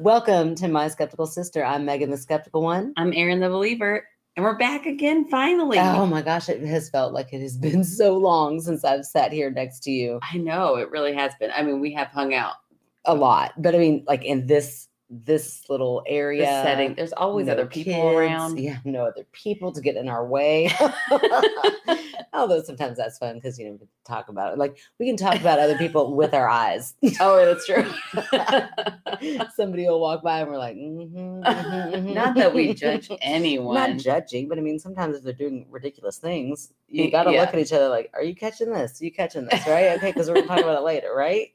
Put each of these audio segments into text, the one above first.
Welcome to My Skeptical Sister. I'm Meghann, the skeptical one. I'm Erin the believer, and we're back again finally. Oh my gosh, it has felt like it has been so long since I've sat here next to you. I know it really has been. I mean, we have hung out A lot, but I mean, like in this this little area setting. There's always no other people kids, around. Yeah, no other people to get in our way. Although sometimes that's fun because you know talk about it. Like we can talk about other people with our eyes. Oh, that's true. Somebody will walk by and we're like, mhm, mhm, mhm, Not that we mhm." judge anyone. Not judging, but I mean, sometimes if they're doing ridiculous things, you got to yeah. look at each other like, "Are you catching this? you catching this? Right? Okay, because we're gonna talk about it later, right?"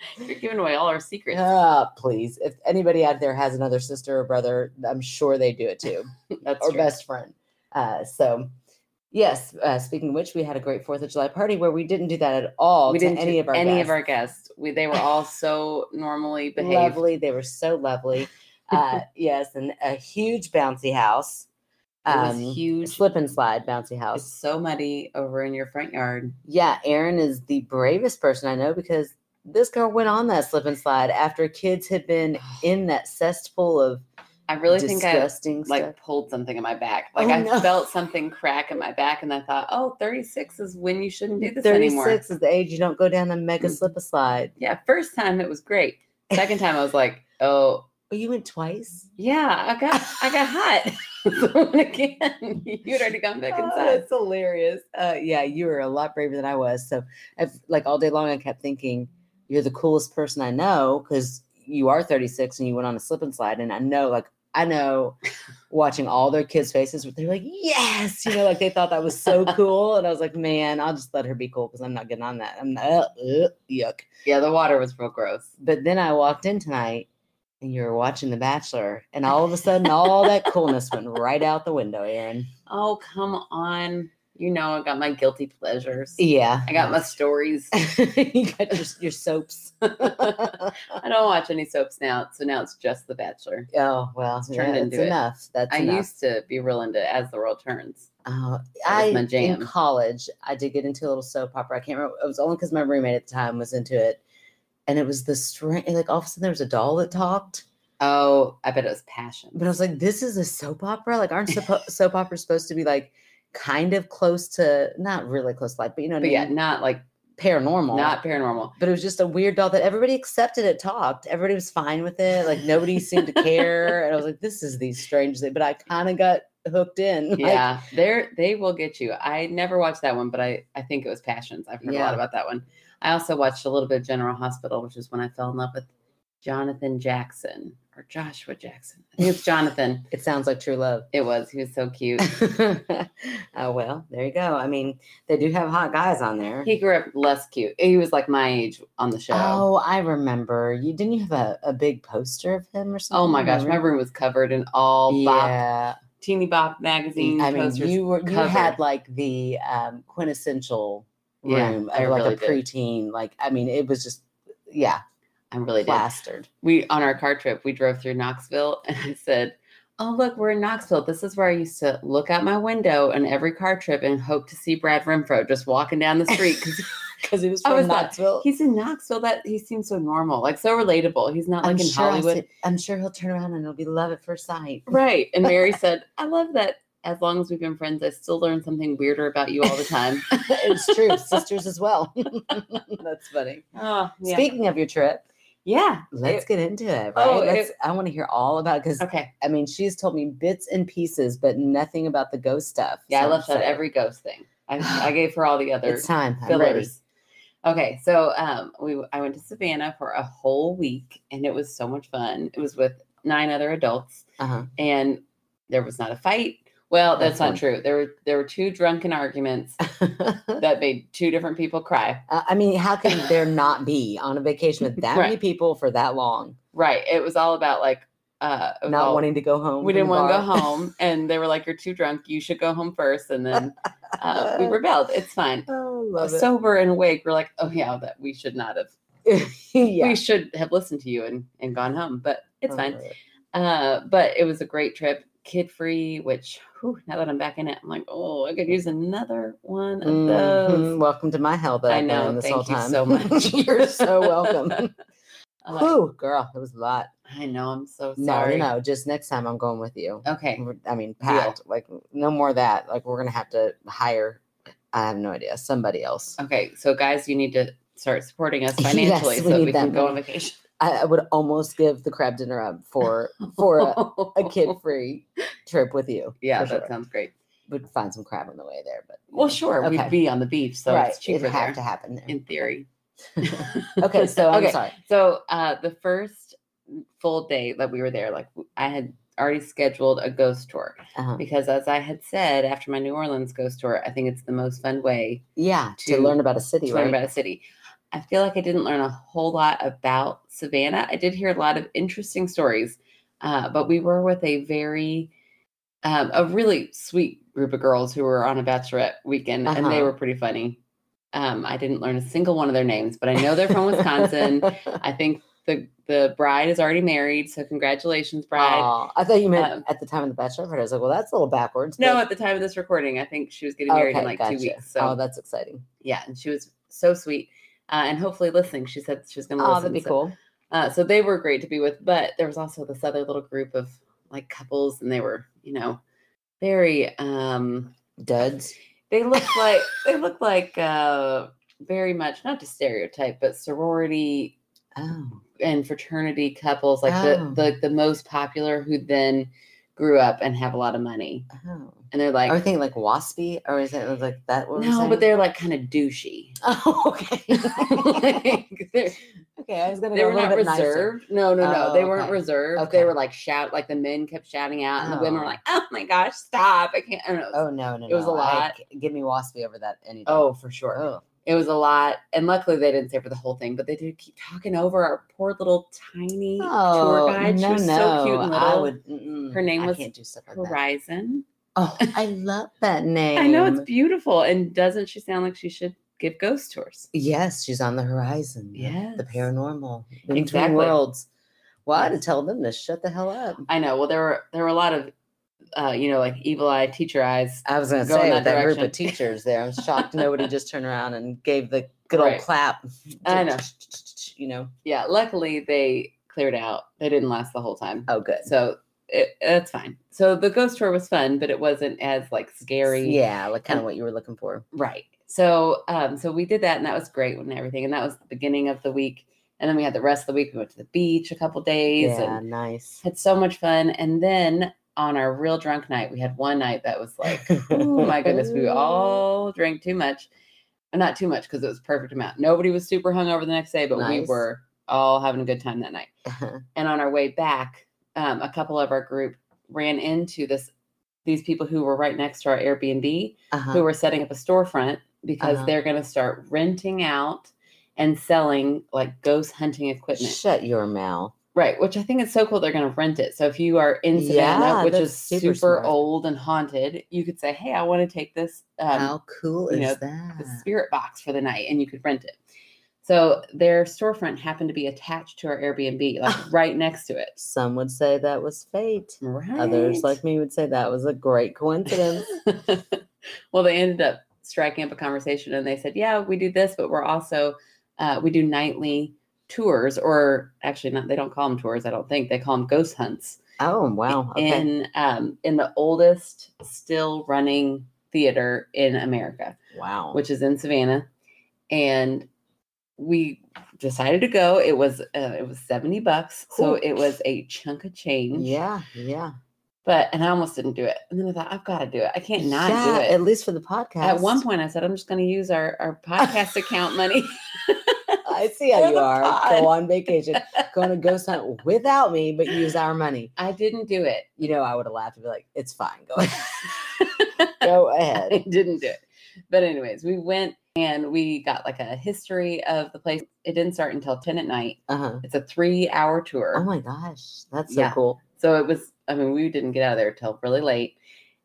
You're giving away all our secrets. Ah, please. If anybody out there has another sister or brother, I'm sure they do it too, that's or true. best friend. Uh, so, yes. Uh, speaking of which, we had a great Fourth of July party where we didn't do that at all. We to didn't any do of our any guests. of our guests. We, they were all so normally behaved. lovely. They were so lovely. Uh, yes, and a huge bouncy house. It was Um, huge. slip and slide bouncy It's house. so muddy over in your front yard. Yeah, Erin is the bravest person I know because this girl went on that slip and slide after kids had been in that cesspool of I really think I disgusting like pulled something in my back. Like Oh, I no. felt something crack in my back, and I thought, oh, 36 is when you shouldn't do this anymore. 36 is the age you don't go down the mega Mm. slip and slide. Yeah, first time it was great. Second time I was like, oh Oh, you went twice? yeah, I got I got hot. again, you'd already gone back Oh, inside. that's hilarious. Uh, yeah, you were a lot braver than I was. So, I've, like all day long, I kept thinking you're the coolest person I know because you are 36 and you went on a slip and slide. And I know, like, I know watching all their kids' faces, they're like, yes, you know, like they thought that was so cool. And I was like, man, I'll just let her be cool because I'm not getting on that. I'm not, uh, uh, yuck. Yeah, the water was real gross. But then I walked in tonight and you were watching The Bachelor, and all of a sudden, all that coolness went right out the window, Erin. Oh, come on. You know I got my guilty pleasures. Yeah. I got my stories. you got your, your soaps. I don't watch any soaps now, so now it's just The Bachelor. oh well, It's turned it's into it. enough. That's I enough. used to be real into As the World Turns. Oh, that I in college, I did get into a little soap opera. I can't remember. It was only because my roommate at the time was into it, and it was the strange. Like all of a sudden, there was a doll that talked, Oh, I bet it was Passion. but I was like, "This is a soap opera. Like, aren't soap, soap operas supposed to be like kind of close to, not really close to life, but you know, what But I yeah, not like paranormal, not paranormal. But it was just a weird doll that everybody accepted. It talked. Everybody was fine with it. Like nobody seemed to care. And I was like, "This is these strange things." But I kind of got hooked in. like, Yeah, they're they will get you. I never watched that one, but I I think it was Passions. I've heard a lot about that one. I also watched a little bit of General Hospital, which is when I fell in love with Jonathan Jackson or Joshua Jackson. I think it's Jonathan. It sounds like true love. It was. He was so cute. oh well, there you go. I mean, they do have hot guys on there. He grew up less cute. He was like my age on the show. Oh, I remember. You didn't you have a, a big poster of him or something? Oh my gosh, my Remember? room was covered in all Bop, Yeah, teeny Bop magazine I mean, you were you had like the um, quintessential Yeah, room I of like really a did. preteen. Like, I mean, it was just yeah, I really did. we on our car trip we drove through knoxville and i said oh look we're in knoxville this is where i used to look out my window on every car trip and hope to see brad renfro just walking down the street because he was from was Knoxville. he's in knoxville that he seems so normal like so relatable he's not like I'm in sure hollywood sit- I'm sure he'll turn around and it'll be love at first sight. right and mary said i love that as long as we've been friends i still learn something weirder about you all the time it's true, sisters as well. That's funny. oh yeah Speaking of your trip, yeah let's it- get into it. Right? Oh, it- I want to hear all about because okay I mean she's told me bits and pieces, but nothing about the ghost stuff. yeah i so I'm left out every ghost thing i, I gave her all the other It's time. I'm ready. fillers. Okay, so um, we I went to Savannah for a whole week, and it was so much fun. It was with nine other adults, Uh-huh. and there was not a fight. Well, that's, That's not fun. true. There were there were two drunken arguments that made two different people cry. Uh, I mean, how can there not be on a vacation with that many people for that long, Right. It was all about like uh, not all- wanting to go home? We didn't want to go home, and they were like, "You're too drunk. You should go home first. And then uh, we rebelled. It's fine. Oh, love it. Sober and awake, we're like, "Oh yeah, that we should not have. yeah, We should have listened to you and and gone home." But it's I fine. it. Uh, but it was a great trip, kid free. Which whew, now that I'm back in it, I'm like, oh, I could use another one of those. Mhm. Welcome to my hell that I know, this thank whole you time. so much. You're so welcome. Like- Whew, girl, it was a lot. I know. I'm so sorry. no, no. Just next time I'm going with you. Okay. I mean, packed. Like no more of that. Like we're gonna have to hire. I have no idea. Somebody else. Okay. So, guys, you need to start supporting us financially we so we that can go on vacation. I, I would almost give the crab dinner up for for a, a kid-free trip with you. yeah, that sure. sounds great. We'd find some crab on the way there, but Well, sure. Okay. We'd be on the beach, so right, it's cheaper it'd have there, to happen there. in theory. okay, so I'm Okay. sorry. So uh, the first full day that we were there, like I had already scheduled a ghost tour Uh-huh. because, as I had said after my New Orleans ghost tour, I think it's the most fun way Yeah, to, to- learn about a city, to right? learn about a city. I feel like I didn't learn a whole lot about Savannah. I did hear a lot of interesting stories, uh, but we were with a very, um, a really sweet group of girls who were on a bachelorette weekend, and they Uh-huh. were pretty funny. Um, I didn't learn a single one of their names, but I know they're from Wisconsin. I think the the bride is already married, so congratulations, bride. Aw, I thought you meant Um, at the time of the bachelor party. I was like, well, that's a little backwards. No, at the time of this recording, I think she was getting married in like gotcha. two weeks. So oh, that's exciting. yeah, and she was so sweet, uh, and hopefully listening. She said she's going to Oh, listen. that'd be so, cool. Uh, so they were great to be with, but there was also this other little group of like couples, and they were, you know, very. um Duds. They looked like they looked like uh very much not to stereotype, but sorority Oh, and fraternity couples, like Oh. the, the the most popular who then grew up and have a lot of money, oh. and they're like, Are we thinking like waspy, or is it like that? What no, but they're like kind of douchey. Oh, okay. like, okay, I was gonna they go were a not bit nicer. reserved. No, no, no. Oh, they weren't okay. reserved. Okay. They were like shout, like the men kept shouting out, and the women were Oh. like, "Oh my gosh, stop! I can't." I don't know. Oh no, no, It was a no. I lot. c- give me waspy over that any day. Oh, for sure. Oh. It was a lot, and luckily they didn't stay for the whole thing, but they did keep talking over our poor little tiny Oh, tour guide. She was no. so cute and little. I would. Her name I was can't do stuff like that. Horizon. Oh, I love that name. I know it's beautiful, and doesn't she sound like she should give ghost tours? Yes, she's on the horizon. the- The paranormal. Exactly. worlds. Well, I had to tell them to shut the hell up. I know. Well, there were there were a lot of, uh, you know, like evil eye teacher eyes. I was going to say that that group of teachers there, I'm shocked nobody just turned around and gave the good old clap. I know. You know. Yeah, luckily they cleared out. They didn't last the whole time. Oh, good. So it, that's fine. So the ghost tour was fun, but it wasn't as like scary. Yeah, like kind of Um, what you were looking for. Right. So um so we did that and that was great and everything. And that was the beginning of the week. And then we had the rest of the week. We went to the beach a couple days Yeah, and nice. had so much fun. And then on our real drunk night, we had one night that was like, oh my goodness, we all drank too much. Not too much because it was perfect amount. Nobody was super hungover the next day, but we were all having a good time that night. And on our way back, um, a couple of our group ran into this these people who were right next to our Airbnb uh-huh. who were setting up a storefront because Uh-huh. they're going to start renting out and selling like ghost hunting equipment. Shut your mouth. Right, which I think is so cool. They're going to rent it. So if you are in Savannah, Yeah, which is super super, old and haunted, you could say, "Hey, I want to take this um, How cool is know, that? the spirit box for the night," and you could rent it. So their storefront happened to be attached to our Airbnb, like right next to it. Some would say that was fate. Right. Others, like me, would say that was a great coincidence. well, they ended up striking up a conversation and they said, Yeah, we do this, but we're also, uh, we do nightly tours, or actually, not, they don't call them tours, I don't think. They call them ghost hunts oh wow. Okay. in, um, in the oldest still running theater in America, wow. which is in Savannah. And we decided to go. It was, uh, it was 70 bucks. So it was a chunk of change. yeah, yeah. But, and I almost didn't do it. And then I thought, I've got to do it. I can't not yeah, do it. At least for the podcast. At one point, I said, I'm just going to use our, our podcast account money. I see how you are. pod. Go on vacation, go on a ghost hunt without me, but use our money. I didn't do it. You know, I would have laughed and be like, "It's fine. Go ahead. go I ahead." didn't do it. But, anyways, we went and we got like a history of the place. It didn't start until 10 at night. Uh huh. It's a three hour tour. Oh my gosh, that's so Yeah. cool. So it was, I mean, we didn't get out of there till really late.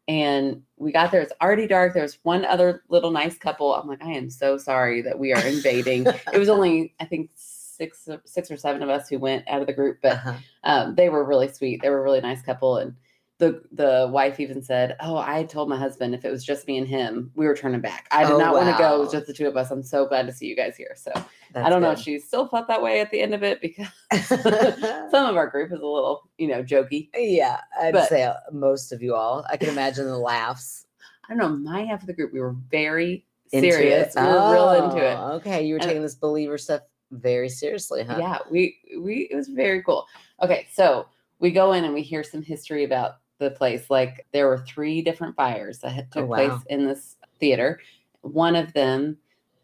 And we got there, it's already dark. There was one other little nice couple. I'm like, I am so sorry that we are invading. it was only, I think, six or, six or seven of us who went out of the group, but Uh-huh. um, they were really sweet. They were a really nice couple. And the the wife even said, Oh, I told my husband if it was just me and him, we were turning back. I did Oh, not want to go. It was just the two of us. I'm so glad to see you guys here. So I don't know if she still felt that way at the end of it because some of our group is a little, you know, jokey. yeah, I'd But- say uh, most of you all. I can imagine the laughs. I don't know. My half of the group, we were very serious. We were real into it. Oh, Okay, you were And- taking this believer stuff very seriously, huh? Yeah, we we it was very cool. Okay, so we go in and we hear some history about the place. Like there were three different fires that had Oh, took wow. place in this theater. One of them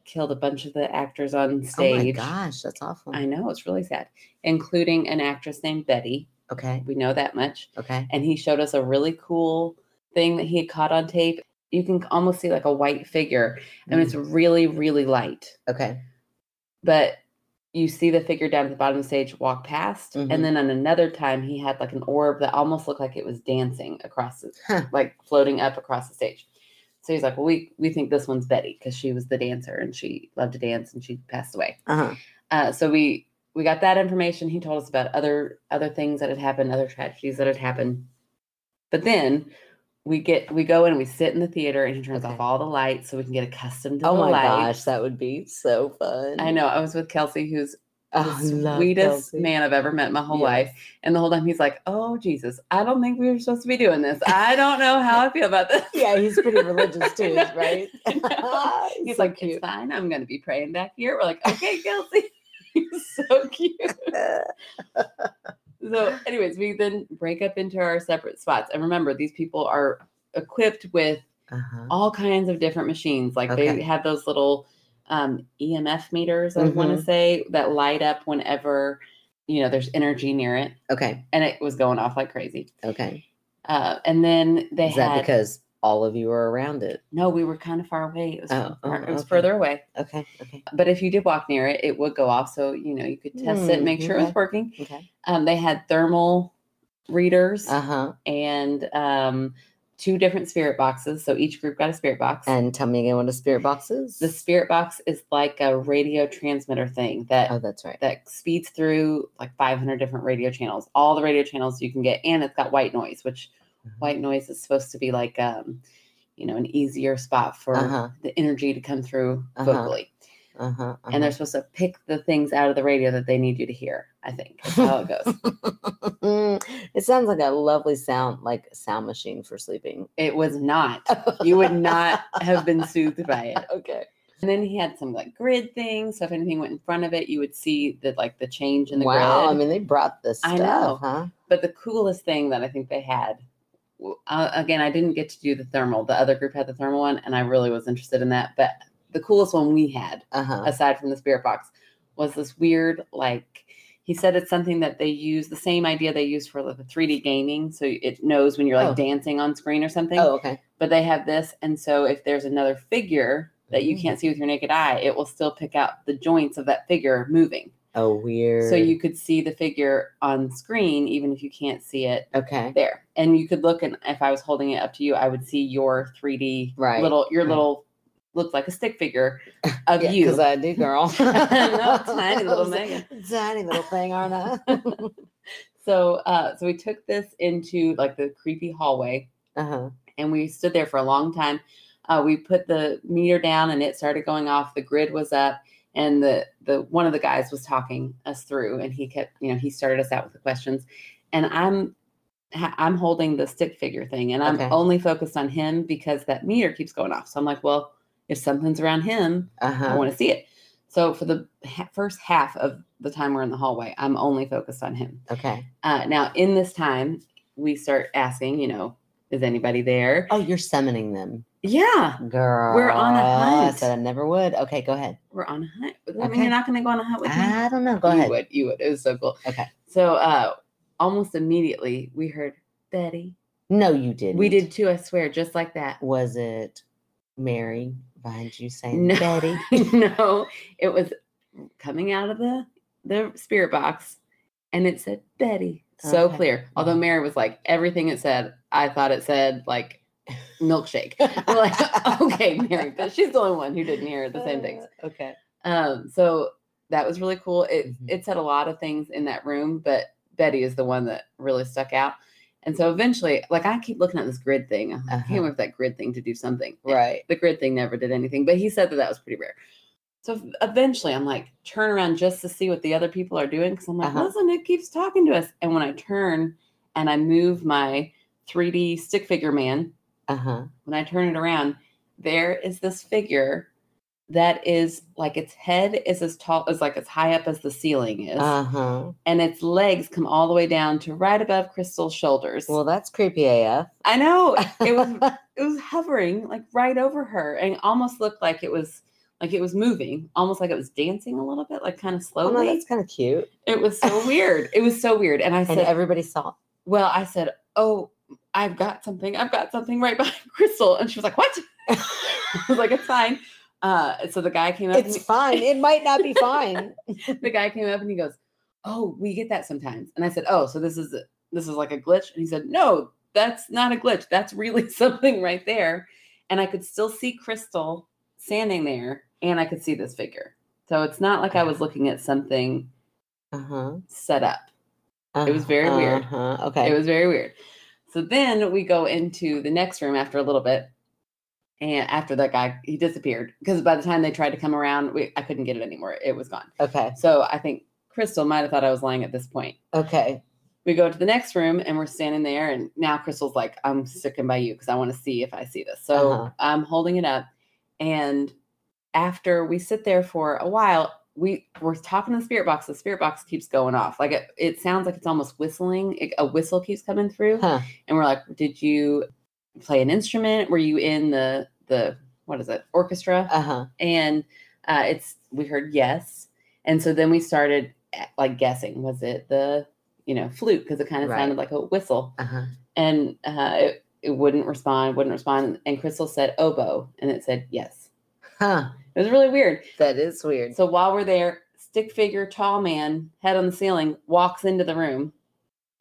killed a bunch of the actors on stage. Oh my gosh, that's awful. I know it's really sad, including an actress named Betty. Okay, We know that much. okay. And he showed us a really cool thing that he had caught on tape. You can almost see like a white figure, and it's Mm. really, really light. Okay. but you see the figure down at the bottom of the stage walk past Mhm. and then on another time he had like an orb that almost looked like it was dancing across the, Huh. like floating up across the stage so he's like well we we think this one's betty because she was the dancer and she loved to dance and she passed away Uh-huh. uh, so we we got that information he told us about other other things that had happened other tragedies that had happened but then we get we go in and we sit in the theater and he turns Okay. off all the lights so we can get accustomed to light. Oh my lights gosh, that would be so fun. I know. I was with Kelsey, who's Oh, the sweetest Kelsey. man I've ever met in my whole Yes. life. And the whole time he's like, "Oh Jesus, I don't think we were supposed to be doing this. I don't know how I feel about this." Yeah, he's pretty religious too, right? He's he's so like, cute. "It's fine. I'm going to be praying back here." We're like, "Okay, Kelsey." he's so cute. So, anyways, we then break up into our separate spots, and remember, these people are equipped with uh-huh. all kinds of different machines. Like Okay. they have those little um, EMF meters, I want Mhm. to say, that light up whenever you know there's energy near it, Okay. and it was going off like crazy. Okay. Uh, and then they Is that because all of you were around it? no, we were kind of far away. It was Oh, far, oh, it was okay. further away. Okay. Okay. But if you did walk near it, it would go off. So you know you could test it, and make Mm, sure it was working. Okay. Um, they had thermal readers Uh-huh. and um, two different spirit boxes. So each group got a spirit box. And tell me again what a spirit box is. the spirit box is like a radio transmitter thing that oh, that's right. that speeds through like 500 different radio channels all the radio channels you can get and it's got white noise which White noise is supposed to be like um you know an easier spot for Uh-huh. the energy to come through Uh-huh. vocally Uh-huh. uh-huh. and they're supposed to pick the things out of the radio that they need you to hear i think is how it goes it sounds like a lovely sound, like sound machine for sleeping. it was not you would not have been soothed by it Okay. and then he had some like grid things so if anything went in front of it you would see the like the change in the wow. grid Wow, I mean, they brought this I stuff, know. huh? But the coolest thing that I think they had, uh, again, I didn't get to do the thermal. The other group had the thermal one, and I really was interested in that. But the coolest one we had, Uh-huh. aside from the spirit box, was this weird, like, he said it's something that they use, the same idea they use for like the 3D gaming. So it knows when you're like Oh. dancing on screen or something. Oh, okay. But they have this. And so if there's another figure that you Mm. can't see with your naked eye, it will still pick out the joints of that figure moving. Oh, weird. So you could see the figure on screen, even if you can't see it okay. there and you could look and if i was holding it up to you i would see your 3d Right, little your right. little looked like a stick figure of you because I do, girl. No, tiny little Meghann. Tiny little thing, aren't I? so uh so we took this into like the creepy hallway uh-huh. and we stood there for a long time uh, we put the meter down and it started going off the grid was up and the the one of the guys was talking us through and he kept you know he started us out with the questions and i'm i'm holding the stick figure thing and i'm Okay. only focused on him because that meter keeps going off so i'm like well if something's around him i Uh-huh. want to see it so for the ha- first half of the time we're in the hallway i'm only focused on him Okay. uh, now in this time we start asking you know is anybody there Oh, you're summoning them. Yeah Girl. We're on a hunt. I said I never would. Okay, go ahead. we're on a hunt. I mean, Okay. you're not going to go on a hunt with me. I don't know. Go you ahead. would. You would. It was so cool. Okay. So, uh, almost immediately we heard Betty. No, you didn't. We did too. I swear, just like that. Was it Mary behind you saying No. Betty? no, it was coming out of the the spirit box, and it said Betty. So Okay. clear. Although. Mary was like everything it said. I thought it said like milkshake. We're like, okay, Mary, but she's the only one who didn't hear the same things. Uh, Okay. Um, so that was really cool. It Mhm. it said a lot of things in that room, but Betty is the one that really stuck out. And so eventually, like I keep looking at this grid thing. Like, I Uh-huh. can't wait for that grid thing to do something. Right. The grid thing never did anything, but he said that that was pretty rare. So eventually I'm like, turn around just to see what the other people are doing. Cause I'm like, Uh-huh. listen, it keeps talking to us. And when I turn and I move my 3D stick figure man, Uh huh. when I turn it around, there is this figure that is like its head is as tall as like as high up as the ceiling is, Uh huh. and its legs come all the way down to right above Crystal's shoulders. Well, that's creepy AF. I know it was it was hovering like right over her and almost looked like it was like it was moving, almost like it was dancing a little bit, like kind of oh, no, slowly. that's kind of cute. it was so weird. It was so weird. And I And said, everybody saw. Well, I said, Oh, I've got something. I've got something right behind Crystal. And she was like, What? I was like, It's fine. Uh, so the guy came up. and It's he- fine. It might not be fine. the guy came up and he goes, "Oh, we get that sometimes." And I said, "Oh, so this is this is like a glitch?" And he said, "No, that's not a glitch. That's really something right there." And I could still see Crystal standing there, and I could see this figure. So it's not like I was looking at something Uh huh. set up. It was very weird. Uh-huh. Okay. It was very weird. So then we go into the next room after a little bit. And after that guy, he disappeared because by the time they tried to come around, we, I couldn't get it anymore. It was gone. okay. So I think Crystal might have thought I was lying at this point. Okay. We go to the next room and we're standing there, and now Crystal's like, I'm sticking by you because I want to see if I see this. So Uh-huh. I'm holding it up. And after we sit there for a while, we we're talking to the spirit box. The spirit box keeps going off. Like it, it sounds like it's almost whistling. It- a whistle keeps coming through. Huh. And we're like, Did you play an instrument? Were you in the the what is it? Orchestra? Uh huh. and uh, it's we heard yes and so then we started eh, like guessing was it the you know flute because it kind of Right. sounded like a whistle Uh huh. and uh, it, it wouldn't respond wouldn't respond and crystal said oboe and it said yes Huh. It was really weird That is weird. so while we're there stick figure tall man head on the ceiling walks into the room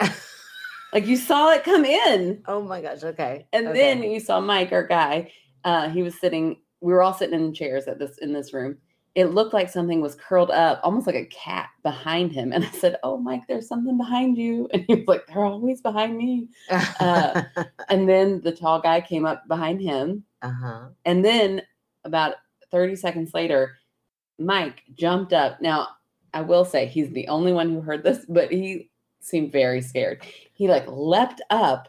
like you saw it come in oh my gosh. Okay. and okay. then you saw Mike, our guy. Uh, he was sitting. We were all sitting in chairs at this in this room. It looked like something was curled up, almost like a cat behind him. And I said, "Oh, Mike, there's something behind you." And he was like, "They're always behind me." uh, And then the tall guy came up behind him. uh huh. And then about 30 seconds later, Mike jumped up. Now, I will say he's the only one who heard this, but he seemed very scared. He like leapt up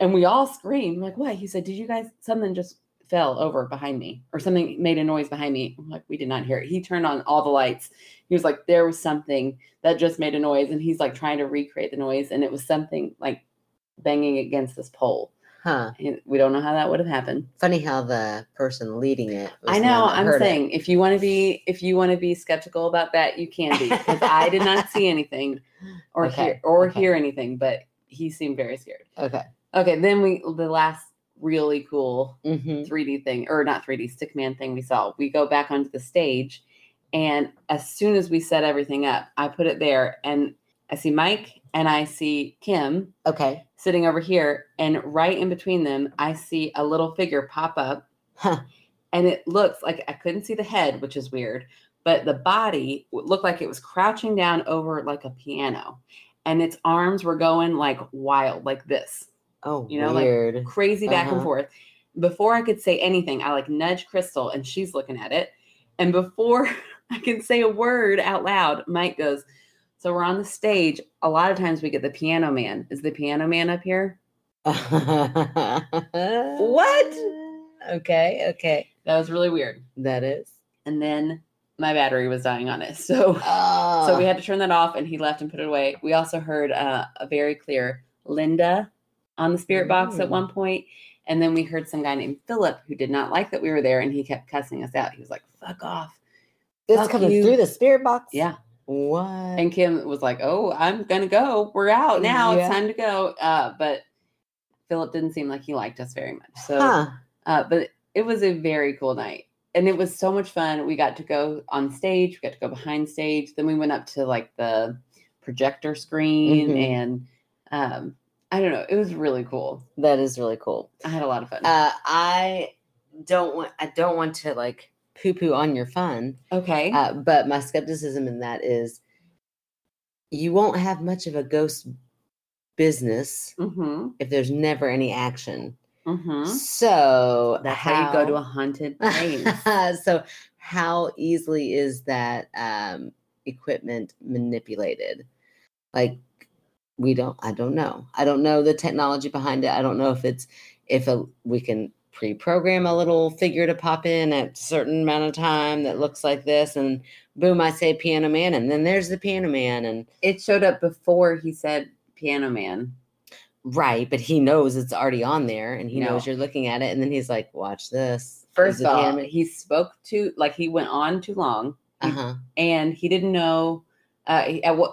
and we all screamed, like, what? He said, Did you guys something just fell over behind me or something made a noise behind me? I'm like, we did not hear it. He turned on all the lights. He was like, There was something that just made a noise. And he's like trying to recreate the noise. And it was something like banging against this pole. Huh. We don't know how that would have happened. Funny how the person leading it. was I know. I'm heard it. saying if you want to be if you want to be skeptical about that, you can be because I did not see anything or Okay, hear or okay. hear anything, but he seemed very scared. Okay. Okay, then we the last really cool Mm-hmm. 3D thing or not 3D stickman thing we saw. We go back onto the stage, and as soon as we set everything up, I put it there, and I see Mike and I see Kim Okay. sitting over here, and right in between them, I see a little figure pop up Huh. and it looks like I couldn't see the head, which is weird, but the body w- looked like it was crouching down over like a piano, and its arms were going like wild, like this, Oh, You know, like, weird. crazy back and Uh-huh. forth. Before I could say anything, I like nudge Crystal, and she's looking at it, and before I can say a word out loud, Mike goes. So we're on the stage. A lot of times we get the piano man. Is the piano man up here? what? Okay. Okay. That was really weird. That is. And then my battery was dying on it. So Oh. So we had to turn that off, and he left and put it away. We also heard uh, a very clear Linda on the spirit box at Mm. one point, and then we heard some guy named Philip who did not like that we were there, and he kept cussing us out. He was like, "Fuck off!" It's fuck coming you. through the spirit box. Yeah. What? And Kim was like, "Oh, I'm gonna go. We're out now. Yeah. It's time to go." Uh, but Philip didn't seem like he liked us very much. So, huh. uh, but it was a very cool night. And it was so much fun. We got to go on stage, we got to go behind stage. Then we went up to like the projector screen Mhm. and um I don't know, it was really cool. That is really cool. I had a lot of fun. Uh, I don't want. I don't want to like poo poo on your fun. okay. Uh, but my skepticism in that is, you won't have much of a ghost business mm-hmm. if there's never any action. Mm-hmm. So That's how you go to a haunted place. so how easily is that um, equipment manipulated? Like, we don't. I don't know. I don't know the technology behind it. I don't know if it's if a, we can pre-program a little figure to pop in at a certain amount of time that looks like this, and boom, I say Piano Man, and then there's the Piano Man, and It showed up before he said Piano Man. right, but he knows it's already on there, and he knows you're looking at it, and then he's like, "Watch this." First of all, he spoke too like he went on too long. uh huh. and he didn't know. Uh,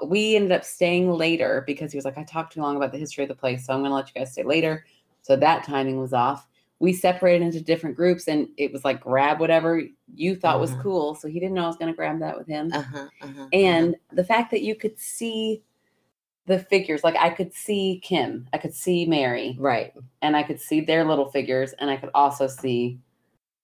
we ended up staying later because he was like, I talked too long about the history of the place, so I'm going to let you guys stay later. So that timing was off. We separated into different groups, and it was like grab whatever you thought was Uh-huh. cool. So he didn't know I was going to grab that with him. Uh huh. Uh-huh. and the fact that you could see the figures, like I could see Kim, I could see Mary, right, and I could see their little figures, and I could also see,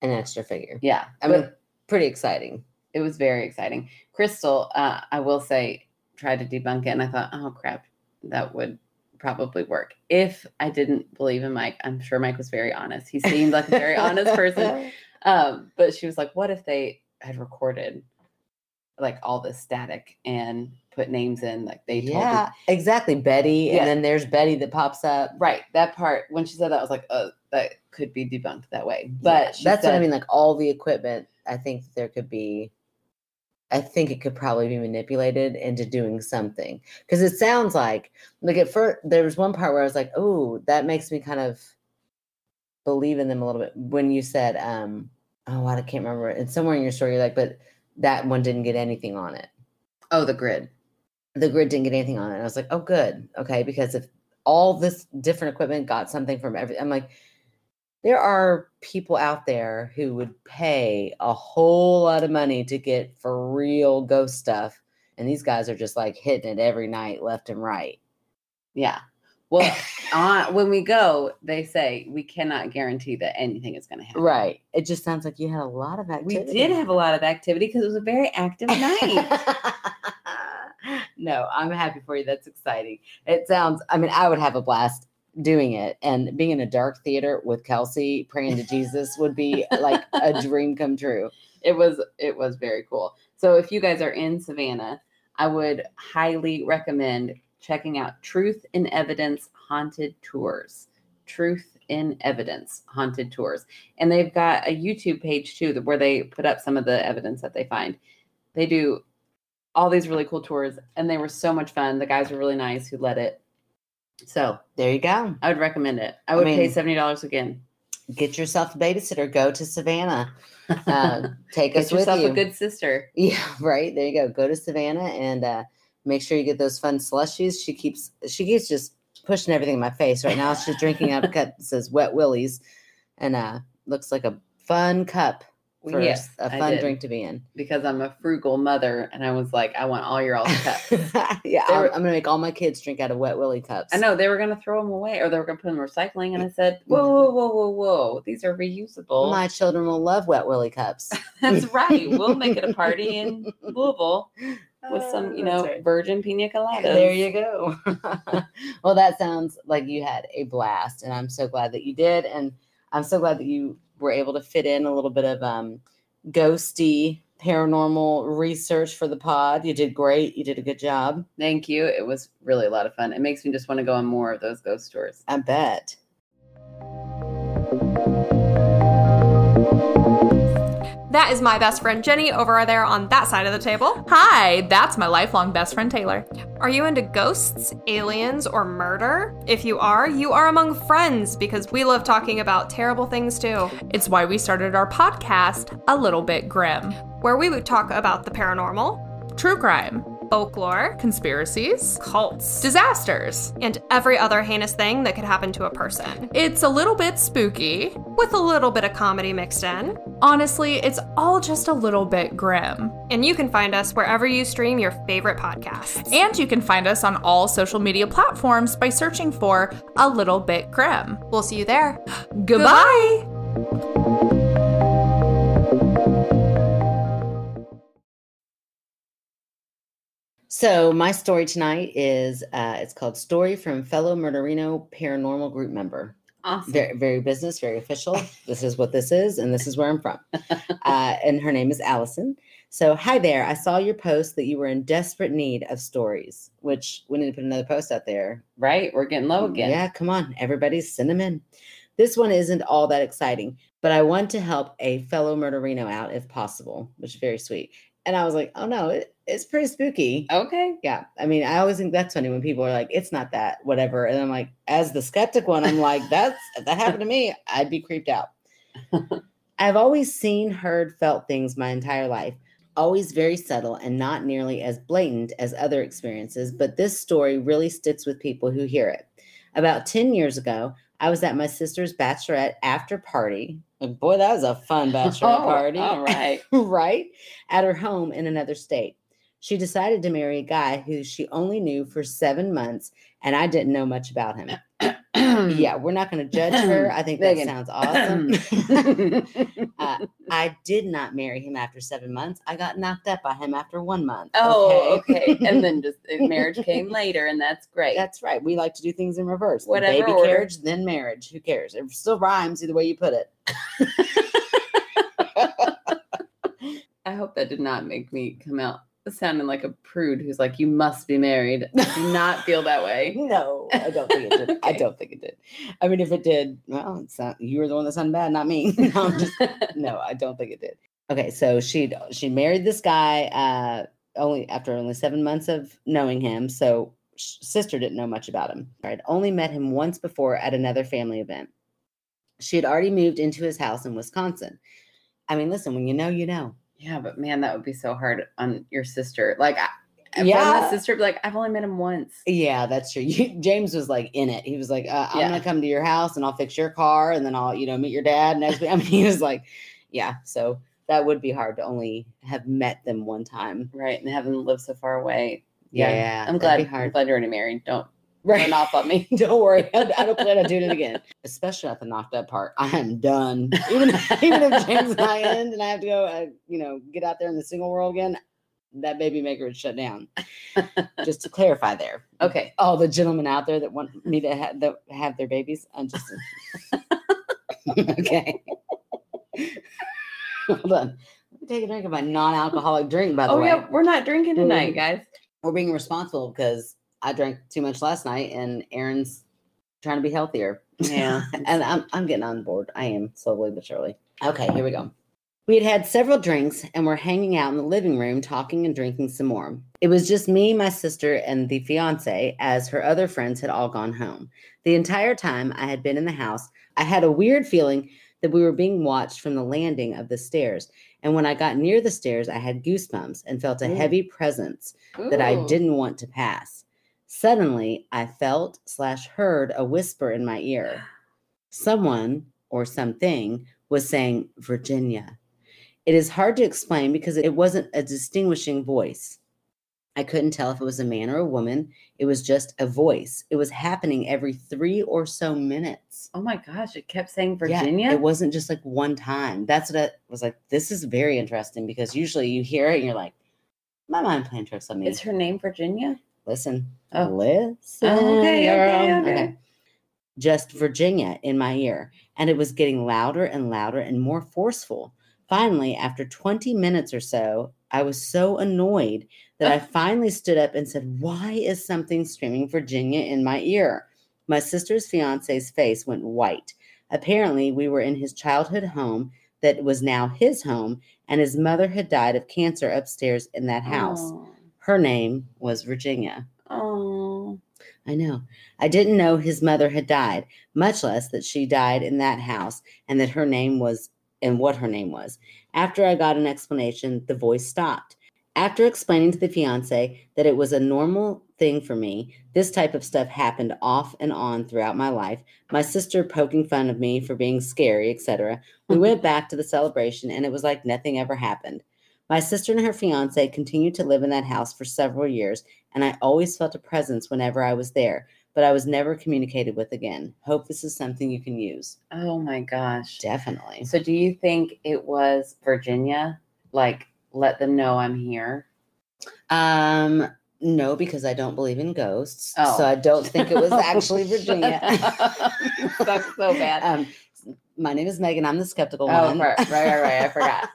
an extra figure. yeah, I mean, pretty exciting. it was very exciting. Crystal, uh, I will say, tried to debunk it, and I thought, oh crap, that would probably work if I didn't believe in Mike. I'm sure Mike was very honest. He seemed like a very honest person. Um, but she was like, what if they had recorded like all this static and put names in, like they told yeah, exactly. Betty, Yeah. and then there's Betty that pops up. Right. That part, when she said that, I was like, oh, that could be debunked that way. But she that's what I mean. Like all the equipment, I think there could be. I think it could probably be manipulated into doing something because it sounds like like at first there was one part where I was like, oh, that makes me kind of believe in them a little bit when you said, um, oh, I can't remember. And somewhere in your story, you're like, but that one didn't get anything on it. Oh, the grid. the grid didn't get anything on it. And I was like, oh, good. Okay. Because if all this different equipment got something from every, I'm like, there are people out there who would pay a whole lot of money to get for real ghost stuff. And these guys are just like hitting it every night, left and right. Yeah. Well, on, when we go, they say we cannot guarantee that anything is going to happen. Right. It just sounds like you had a lot of activity. We did have a lot of activity because it was a very active night. no, I'm happy for you. That's exciting. It sounds, I mean, I would have a blast doing it. And being in a dark theater with Kelsey praying to Jesus would be like a dream come true. it was it was very cool. So if you guys are in Savannah, I would highly recommend checking out Truth in Evidence Haunted Tours. Truth in Evidence Haunted Tours. And they've got a YouTube page too where they put up some of the evidence that they find. They do all these really cool tours and they were so much fun. The guys were really nice who led it. So There you go. I would recommend it. I I would pay $70 again. Get yourself a babysitter. Go to Savannah. Uh, take us Get yourself with you. a good sister. Yeah, right. There you go. Go to Savannah and uh, make sure you get those fun slushies. She keeps she keeps just pushing everything in my face right now. She's drinking out of a cup that says Wet Willies, and uh, looks like a fun cup a Yes, a fun drink to be in. because I'm a frugal mother and I was like, I want all your all's cups. yeah, I'm, were- I'm gonna make all my kids drink out of Wet Willie cups. I know they were gonna throw them away or they were gonna put them in recycling, and I said. Whoa, whoa, whoa, whoa, whoa! These are reusable. my children will love Wet Willie cups. That's right. We'll make it a party in Louisville with some, you Uh, know, right. virgin pina colada. There you go. well, that sounds like you had a blast, and I'm so glad that you did, and I'm so glad that you were able to fit in a little bit of um, ghosty paranormal research for the pod. You did great. You did a good job. Thank you. It was really a lot of fun. It makes me just want to go on more of those ghost tours. I bet. That is my best friend Jenny over there on that side of the table. Hi, that's my lifelong best friend Taylor. Are you into ghosts, aliens, or murder? If you are, you are among friends because we love talking about terrible things too. It's why we started our podcast, A Little Bit Grim. Where we would talk about the paranormal, True crime, folklore, conspiracies, cults, disasters. and every other heinous thing that could happen to a person. It's a little bit spooky. With a little bit of comedy mixed in. Honestly, it's all just a little bit grim. And you can find us wherever you stream your favorite podcasts. And you can find us on all social media platforms by searching for A Little Bit Grim. We'll see you there. Goodbye. So my story tonight is uh, it's called "Story from Fellow Murderino Paranormal Group Member." Awesome. very very business very official this is what this is and this is where i'm from uh, and her name is allison so hi there i saw your post that you were in desperate need of stories which we need to put another post out there Right. We're getting low again. yeah come on Everybody send them in this one isn't all that exciting but i want to help a fellow murderino out if possible which is very sweet and i was like oh no it, it's pretty spooky Okay. yeah i mean i always think that's funny when people are like it's not that whatever and i'm like as the skeptic one i'm like that's if that happened to me i'd be creeped out i've always seen heard felt things my entire life always very subtle and not nearly as blatant as other experiences but this story really sticks with people who hear it about 10 years ago i was at my sister's bachelorette after party and boy that was a fun bachelorette Oh, party All right. right at her home in another state. She decided to marry a guy who she only knew for seven months, and I didn't know much about him. yeah, we're not going to judge her. I think that sounds awesome. uh, I did not marry him after seven months. I got knocked up by him after one month. oh, okay. And then just marriage came later, and that's great. That's right. We like to do things in reverse. Whatever baby order. carriage, then marriage. Who cares? It still rhymes either way you put it. I hope that did not make me come out sounding like a prude who's like, "You must be married." I do not feel that way. No, I don't think it did. I don't think it did. I mean, if it did, well, it's not you were the one that sounded bad, not me. No, just, no, I don't think it did. Okay, so she she married this guy uh only after only seven months of knowing him. So sister didn't know much about him. I'd only met him once before at another family event. She had already moved into his house in Wisconsin. I mean, listen, when you know, you know. Yeah, but man, that would be so hard on your sister. Like, I, Yeah. sister, like, I've only met him once. Yeah, that's true. You, James was like in it. He was like, uh, "I'm Yeah. gonna come to your house and I'll fix your car, and then I'll, you know, meet your dad next week." I mean, he was like, "Yeah." So that would be hard to only have met them one time. Right, and having lived so far away. Yeah, I'm glad. I'm hard. glad you're already married. Don't Right. run off on me. Don't worry, I, I don't plan on doing it again. Especially at the knocked up part. I am done. Even even if James and I end and I have to go, uh, you know, get out there in the single world again, that baby maker is shut down. Just to clarify there. Okay. all the gentlemen out there that want me to have that have their babies. I'm just okay. Hold on. Let me take a drink of my non-alcoholic drink. By the Oh way, oh yeah, we're not drinking tonight, guys. we're being responsible because I drank too much last night, and Erin's trying to be healthier. Yeah. and I'm I'm getting on board. I am slowly but surely. Okay, here we go. We had had several drinks and were hanging out in the living room talking and drinking some more. It was just me, my sister, and the fiance, as her other friends had all gone home. The entire time I had been in the house, I had a weird feeling that we were being watched from the landing of the stairs. And when I got near the stairs, I had goosebumps and felt a Ooh. heavy presence that I didn't want to pass. Suddenly, I felt slash heard a whisper in my ear. Someone or something was saying Virginia. It is hard to explain because it wasn't a distinguishing voice. I couldn't tell if it was a man or a woman. It was just a voice. It was happening every three or so minutes. Oh my gosh, it kept saying Yeah, Virginia. it wasn't just like one time. That's what I was like. This is very interesting because usually you hear it and you're like, my mind playing tricks on me. Is her name Virginia? Listen. Oh. Listen. Oh, okay, girl. okay, okay. Just Virginia in my ear. And it was getting louder and louder and more forceful. Finally, after 20 minutes or so, I was so annoyed that I finally stood up and said, Why is something screaming Virginia in my ear? My sister's fiance's face went white. Apparently, we were in his childhood home that was now his home, and his mother had died of cancer upstairs in that house. Oh. Her name was Virginia. Oh. I know. I didn't know his mother had died, much less that she died in that house and that her name was and what her name was. After I got an explanation, the voice stopped. After explaining to the fiance that it was a normal thing for me, this type of stuff happened off and on throughout my life. My sister poking fun of me for being scary, etc. We went back to the celebration and it was like nothing ever happened. My sister and her fiance continued to live in that house for several years, and I always felt a presence whenever I was there, but I was never communicated with again. Hope this is something you can use. Oh my gosh. Definitely. So do you think it was Virginia? Like, let them know I'm here. Um, No, because I don't believe in ghosts. Oh. So I don't think it was actually Virginia. suck so bad. Um, my name is Meghann. I'm the skeptical Oh, one. right, right, right, right. I forgot.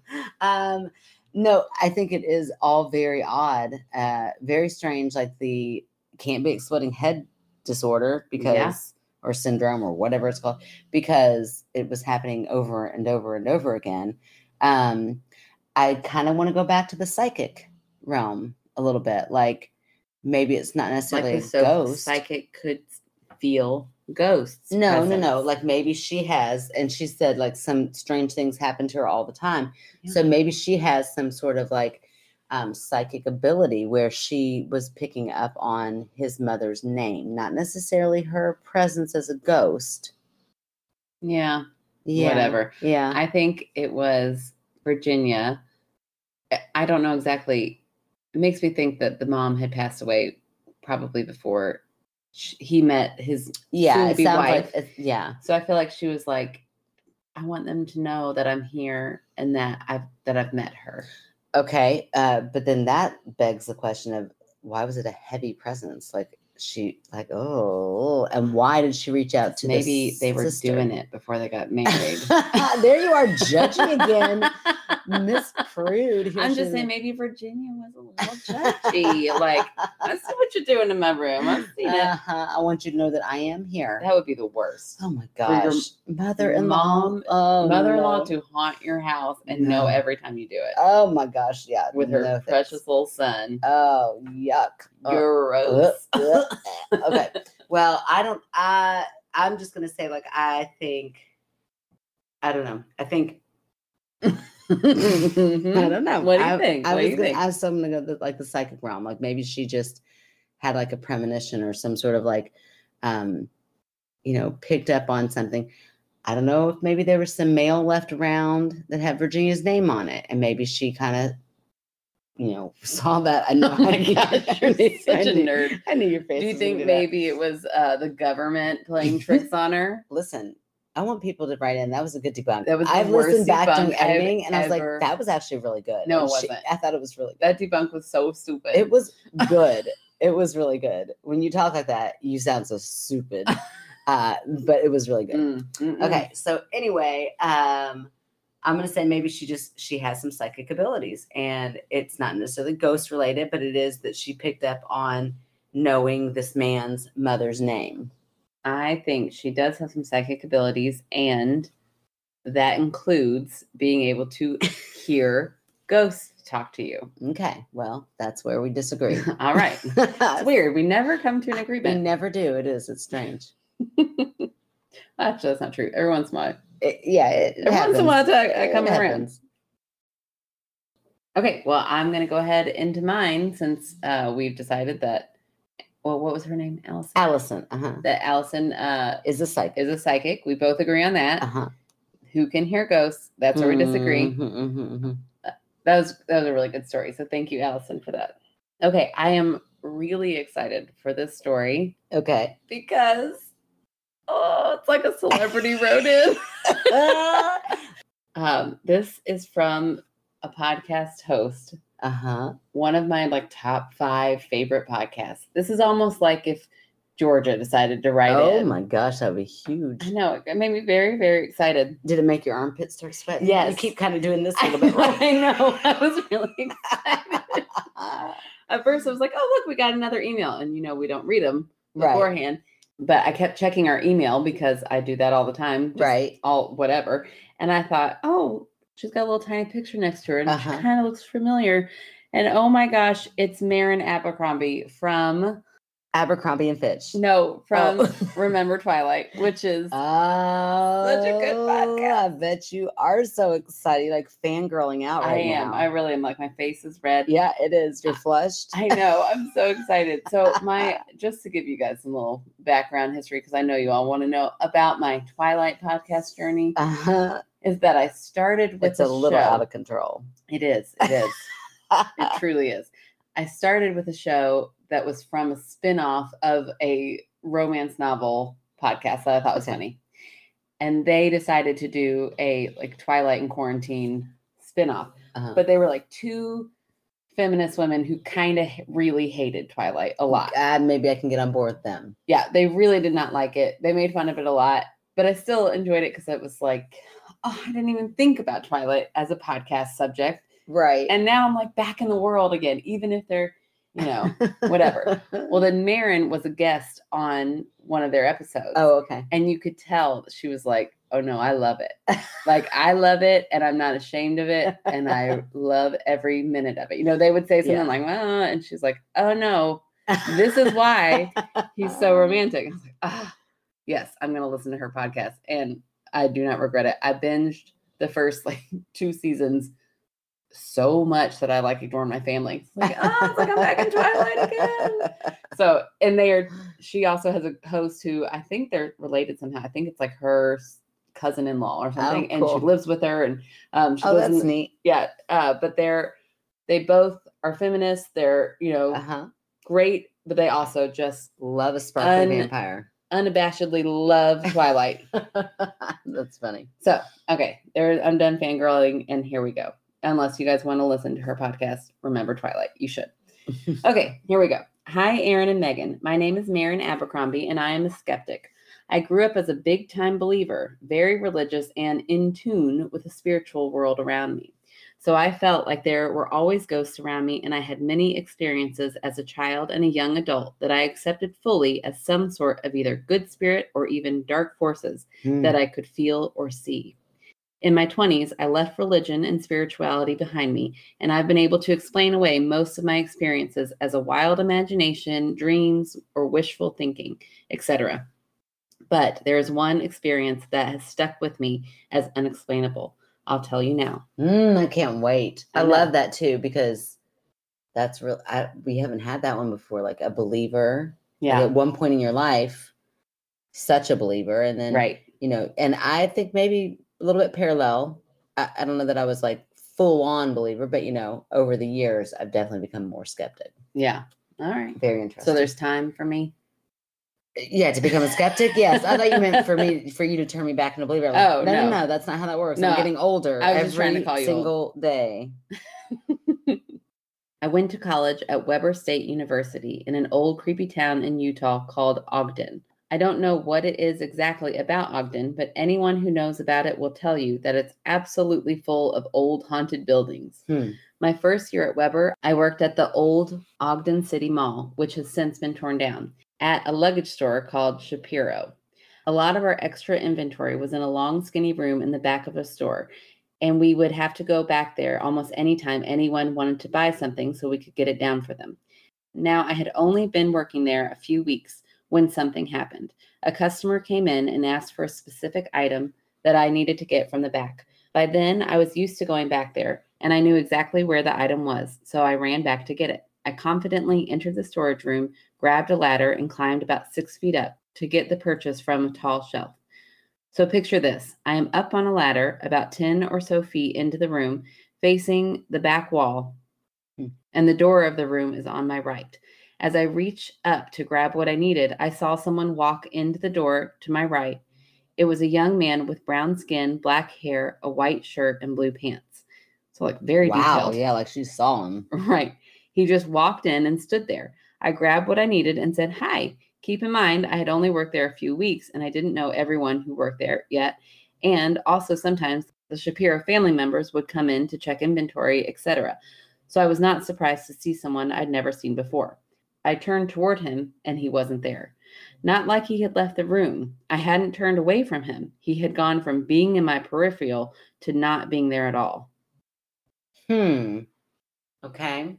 um, no, I think it is all very odd, uh, very strange. Like the can't be exploding head disorder because or syndrome or whatever it's called because it was happening over and over and over again. Um, I kind of want to go back to the psychic realm a little bit. Like maybe it's not necessarily a so ghost. psychic could feel ghosts. No, no, no. Like maybe she has, and she said like some strange things happen to her all the time. Yeah. So maybe she has some sort of like um, psychic ability where she was picking up on his mother's name, not necessarily her presence as a ghost. yeah, Yeah, whatever. Yeah, I think it was Virginia. I don't know exactly. It makes me think that the mom had passed away probably before he met his. yeah. Sounds wife. like yeah. So I feel like she was like, "I want them to know that I'm here and that I've that I've met her." Okay, uh, but then that begs the question of why was it a heavy presence? Like she, like oh, and why did she reach out to Maybe they were sister? doing it before they got married. there you are judging again, Miss Prude. I'm just saying maybe Virginia was a little judgy. like, I see what you're doing in my room. I've seen it. Uh-huh. I want you to know that I am here. That would be the worst. Oh my gosh, mother-in-law, mom- oh, Mother-in-law no. to haunt your house and know every time you do it Oh my gosh, yeah, with her no thanks. precious little son. Oh yuck. Uh, Gross. uh, uh. okay. Well, I don't. I I'm just gonna say like I think. I don't know. I think I don't know. What do you I, think? I What was gonna ask someone to go like the psychic realm. Like maybe she just had like a premonition or some sort of like, um, you know, picked up on something. I don't know if maybe there was some mail left around that had Virginia's name on it, and maybe she kind of, you know, saw that. I know. Oh my I gosh, you're such a nerd. I knew your face. Do you think that. maybe it was uh, the government playing tricks on her? Listen, I want people to write in. That was a good debunk. That was I've listened back to I've editing, and I was like, that was actually really good. No, it she- wasn't. I thought it was really good. That debunk was so stupid. It was good. it was really good. When you talk like that, you sound so stupid. uh, but it was really good. Mm. Okay, so anyway, um, I'm gonna say maybe she just she has some psychic abilities, and it's not necessarily ghost related, but it is that she picked up on knowing this man's mother's name. I think she does have some psychic abilities, and that includes being able to hear ghosts talk to you. Okay, well, that's where we disagree. All right. It's weird. We never come to an agreement. we never do. It is. It's strange. Actually, that's not true. Every once in a while. It- yeah, it, Every once in a while. I, I come around. Okay, well, I'm going to go ahead into mine since uh, we've decided that. Well, what was her name? Allison. Allison, uh huh, that Allison uh, is a psychic. is a psychic. We both agree on that. Uh huh. Who can hear ghosts? That's where we disagree. Mhm, mhm, mhm. That was that was a really good story. So thank you, Allison, for that. Okay, I am really excited for this story Okay. because oh, it's like a celebrity wrote in. Um, this is from a podcast host, uh huh. one of my like top five favorite podcasts. This is almost like if Georgia decided to write it. Oh my gosh, that would be huge. I know it made me very very excited. Did it make your armpits start sweating? Yes. You keep kind of doing this a little bit, right? I know. I was really excited. At first, I was like, "Oh, look, we got another email," and you know, we don't read them Right. beforehand. But I kept checking our email because I do that all the time. just Right. All whatever, and I thought, "Oh, she's got a little tiny picture next to her, and Uh-huh. she kind of looks familiar." And oh my gosh, it's Marin Abercrombie from Abercrombie and Fitch. no from Oh. Remember Twilight, which is Oh, such a good podcast. I bet you are so excited, like fangirling out right now. I am. now. I really am. Like my face is red. yeah, it is. You're flushed. I know. I'm so excited. So my just to give you guys some little background history because I know you all want to know about my Twilight podcast journey Uh-huh. is that I started with It's a little show. out of control. It is. It is. it truly is. I started with a show that was from a spin-off of a romance novel podcast that I thought was Okay. funny. And they decided to do a like Twilight and Quarantine spin-off Uh-huh. but they were like two feminist women who kind of really hated Twilight a lot. Uh, maybe I can get on board with them. Yeah, they really did not like it. They made fun of it a lot, but I still enjoyed it because it was like, oh, I didn't even think about Twilight as a podcast subject. Right. And now I'm like back in the world again, even if they're, you know, whatever. well, then Marin was a guest on one of their episodes. oh, okay. And you could tell that she was like, oh no, I love it. like I love it and I'm not ashamed of it. And I love every minute of it. You know, they would say something Yeah. like, well, and she's like, oh no, this is why he's so romantic. I was like, ah, yes, I'm going to listen to her podcast. And I do not regret it. I binged the first like two seasons so much that I like ignoring my family. It's like, oh, it's like I'm back in Twilight again. So, and they are, she also has a host who I think they're related somehow. I think it's like her cousin-in-law or something. And cool. she lives with her and um, she Oh, lives that's in, neat. yeah. Uh, but they're, they both are feminists. They're, you know, Uh huh. great, but they also just Love a sparkly Un- vampire. unabashedly love Twilight. That's funny. so, okay, there I'm done fangirling, and here we go. Unless you guys want to listen to her podcast, remember Twilight. You should. okay, here we go. Hi, Erin and Meghann. My name is Marin Abercrombie, and I am a skeptic. I grew up as a big time believer, very religious, and in tune with the spiritual world around me. So I felt like there were always ghosts around me, and I had many experiences as a child and a young adult that I accepted fully as some sort of either good spirit or even dark forces Hmm. that I could feel or see. In my 20s, I left religion and spirituality behind me, and I've been able to explain away most of my experiences as a wild imagination, dreams, or wishful thinking, etc. But there is one experience that has stuck with me as unexplainable. I'll tell you now. Mm, I can't wait. I I, love that too because that's real. I, we haven't had that one before. Like a believer, like, Yeah, at one point in your life, such a believer, and then right. you know, and I think maybe a little bit parallel. I, I don't know that I was like full on believer, but you know, over the years, I've definitely become more skeptic. Yeah. All right. Very interesting. So there's time for me. Uh, yeah, to become a skeptic. Yes, I thought you meant for me for you to turn me back into a believer. Like, Oh, no, no, no. no, that's not how that works. No, I'm getting older I was every trying to call you old. single day. I went to college at Weber State University in an old creepy town in Utah called Ogden. I don't know what it is exactly about Ogden, but anyone who knows about it will tell you that it's absolutely full of old haunted buildings. Hmm. My first year at Weber, I worked at the old Ogden City Mall, which has since been torn down, at a luggage store called Shapiro. A lot of our extra inventory was in a long, skinny room in the back of a store, and we would have to go back there almost anytime anyone wanted to buy something so we could get it down for them. Now, I had only been working there a few weeks when something happened. A customer came in and asked for a specific item that I needed to get from the back. By then, I was used to going back there and I knew exactly where the item was, so I ran back to get it. I confidently entered the storage room, grabbed a ladder, and climbed about six feet up to get the purchase from a tall shelf. So picture this I am up on a ladder about 10 or so feet into the room, facing the back wall, and the door of the room is on my right. As I reached up to grab what I needed, I saw someone walk into the door to my right. It was a young man with brown skin, black hair, a white shirt, and blue pants. So, like, very wow, detailed. yeah, like she saw him. Right. He just walked in and stood there. I grabbed what I needed and said, Hi. Keep in mind, I had only worked there a few weeks and I didn't know everyone who worked there yet. And also, sometimes the Shapiro family members would come in to check inventory, etc. So I was not surprised to see someone I'd never seen before. I turned toward him and he wasn't there. Not like he had left the room. I hadn't turned away from him. He had gone from being in my peripheral to not being there at all. Hmm. Okay.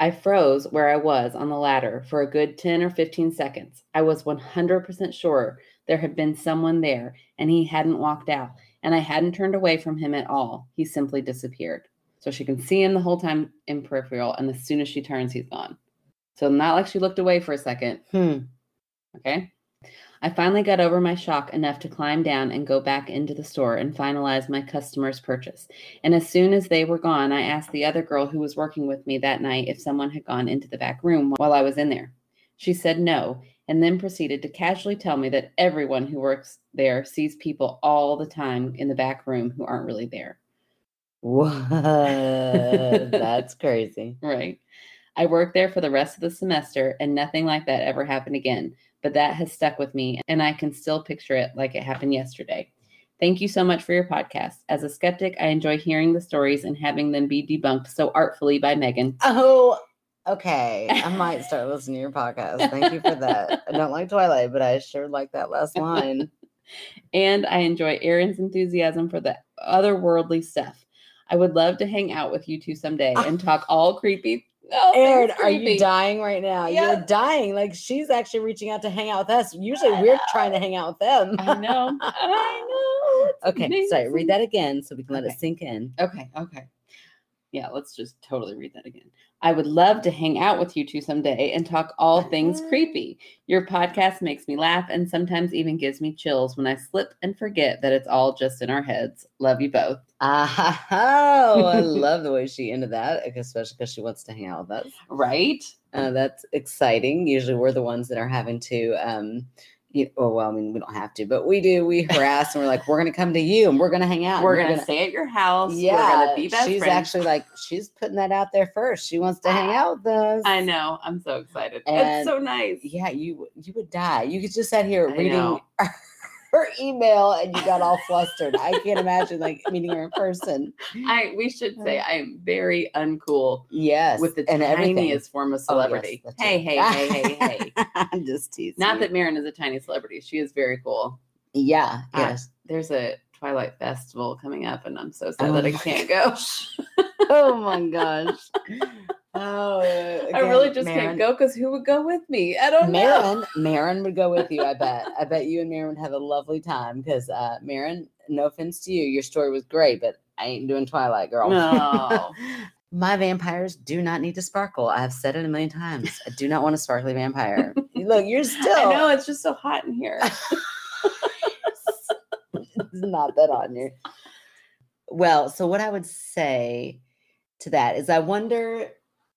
I froze where I was on the ladder for a good 10 or 15 seconds. I was 100% sure there had been someone there and he hadn't walked out, and I hadn't turned away from him at all. He simply disappeared. So she can see him the whole time in peripheral, and as soon as she turns, he's gone. So, not like she looked away for a second. Hmm. Okay. I finally got over my shock enough to climb down and go back into the store and finalize my customer's purchase. And as soon as they were gone, I asked the other girl who was working with me that night if someone had gone into the back room while I was in there. She said no, and then proceeded to casually tell me that everyone who works there sees people all the time in the back room who aren't really there. What? That's crazy. Right. I worked there for the rest of the semester and nothing like that ever happened again. But that has stuck with me and I can still picture it like it happened yesterday. Thank you so much for your podcast. As a skeptic, I enjoy hearing the stories and having them be debunked so artfully by Meghann. Oh, okay. I might start listening to your podcast. Thank you for that. I don't like Twilight, but I sure like that last line. And I enjoy Erin's enthusiasm for the otherworldly stuff. I would love to hang out with you two someday ah. and talk all creepy. Oh, Erin, are you dying right now? You're dying. Like she's actually reaching out to hang out with us. Usually we're trying to hang out with them. I know. I know. It's Okay, sorry. Read that again so we can let Okay. it sink in. Okay, okay. Yeah, let's just totally read that again. I would love to hang out with you two someday and talk all things creepy. Your podcast makes me laugh and sometimes even gives me chills when I slip and forget that it's all just in our heads. Love you both. Oh, I love the way she ended that, especially because she wants to hang out with us. Right? Uh, that's exciting. Usually, we're the ones that are having to. Um, you, oh well, I mean, we don't have to, but we do. We harass and we're like, we're going to come to you and we're going to hang out. We're you're gonna stay at your house. Yeah, We're gonna be best she's friends. actually like she's putting that out there first. She wants to hang out with us. I know. I'm so excited. And- it's so nice. Yeah, you you would die. You could just sit here I reading. Her email and you got all flustered. I can't imagine like meeting her in person. I we should say I am very uncool Yes, with the and everything. tiniest form of Oh, yes, celebrity. hey, hey, hey, hey, hey. I'm just teasing. Not that Marin is a tiny celebrity. She is very cool. Yeah. Yes. There's a Twilight Festival coming up, and I'm so sad Oh that I can't go. oh my gosh. Oh, I really just can't go because who would go with me? I don't know. Marin, Marin would go with you. I bet. I bet you and Marin would have a lovely time because uh, Marin. No offense to you, your story was great, but I ain't doing Twilight, girl. No. My vampires do not need to sparkle. I've said it a million times. I do not want a sparkly vampire. Look, you're still. I know it's just so hot in here. it's not that on you. Well, so what I would say to that is I wonder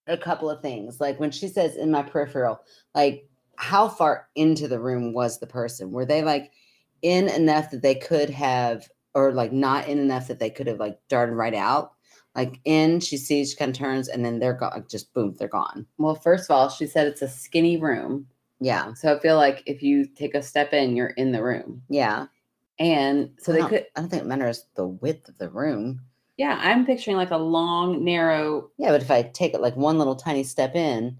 a couple of things. Like when she says in my peripheral, like how far into the room was the person? Were they like in enough that they could have, or like not in enough that they could have like darted right out? Like in, she sees, she kind of turns, and then they're gone. Just boom, they're gone. well, first of all, she said it's a skinny room. Yeah, So I feel like if you take a step in, you're in the room. yeah. And so they could, I don't think it matters the width of the room. Yeah, I'm picturing like a long, narrow. Yeah, but if I take it like one little tiny step in,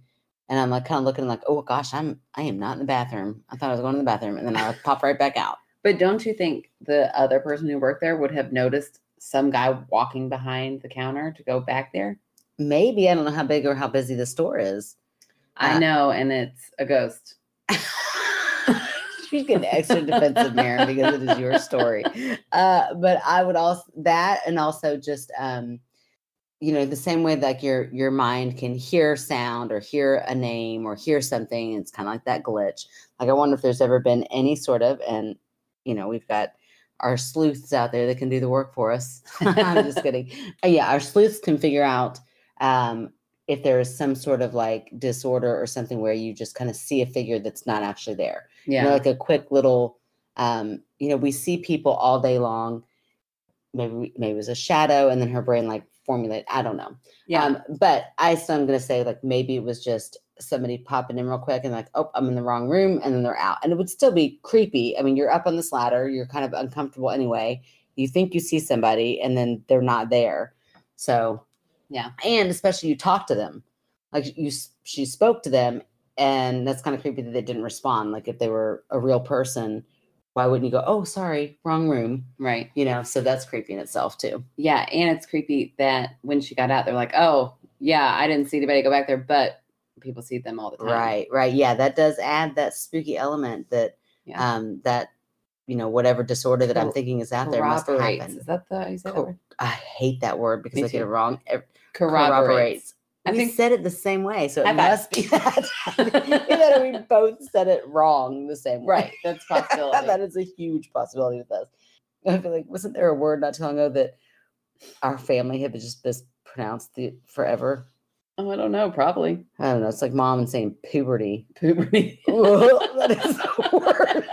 and I'm like kind of looking like, oh gosh, I'm I am not in the bathroom. I thought I was going to the bathroom, and then I would pop right back out. But don't you think the other person who worked there would have noticed some guy walking behind the counter to go back there? Maybe I don't know how big or how busy the store is. I Uh, know, and it's a ghost. She's getting extra defensive, Marin, because it is your story. Uh, but I would also that, and also just um, you know, the same way like your your mind can hear sound or hear a name or hear something. It's kind of like that glitch. Like I wonder if there's ever been any sort of, and you know, we've got our sleuths out there that can do the work for us. I'm just kidding. Uh, yeah, our sleuths can figure out um, if there is some sort of like disorder or something where you just kind of see a figure that's not actually there Yeah. you know, like a quick little um you know we see people all day long. Maybe maybe it was a shadow and then her brain like formulate i don't know. Yeah. um but i still am going to say like maybe it was just somebody popping in real quick and like oh i'm in the wrong room and then they're out. And it would still be creepy. I mean you're up on this ladder you're kind of uncomfortable anyway. You think you see somebody and then they're not there. So Yeah. and especially you talk to them. Like you she spoke to them and that's kind of creepy that they didn't respond like if they were a real person why wouldn't you go oh sorry wrong room right. you know so that's creepy in itself too Yeah. And it's creepy that when she got out, they're like, oh, yeah, I didn't see anybody go back there, but people see them all the time. right right yeah that does add that spooky element that Yeah. um that you know whatever disorder that i'm thinking is out there must happen Is that the you say that word? i hate that word because Me i get it wrong Ev- Corroborates. I we think said it the same way so it must be that Either we both said it wrong the same way right. That's possibility. that is a huge possibility with us. I feel like wasn't there a word not too long ago that our family had just mispronounced the forever? oh, I don't know. Probably I don't know. It's like mom and saying puberty. puberty. That is the worst.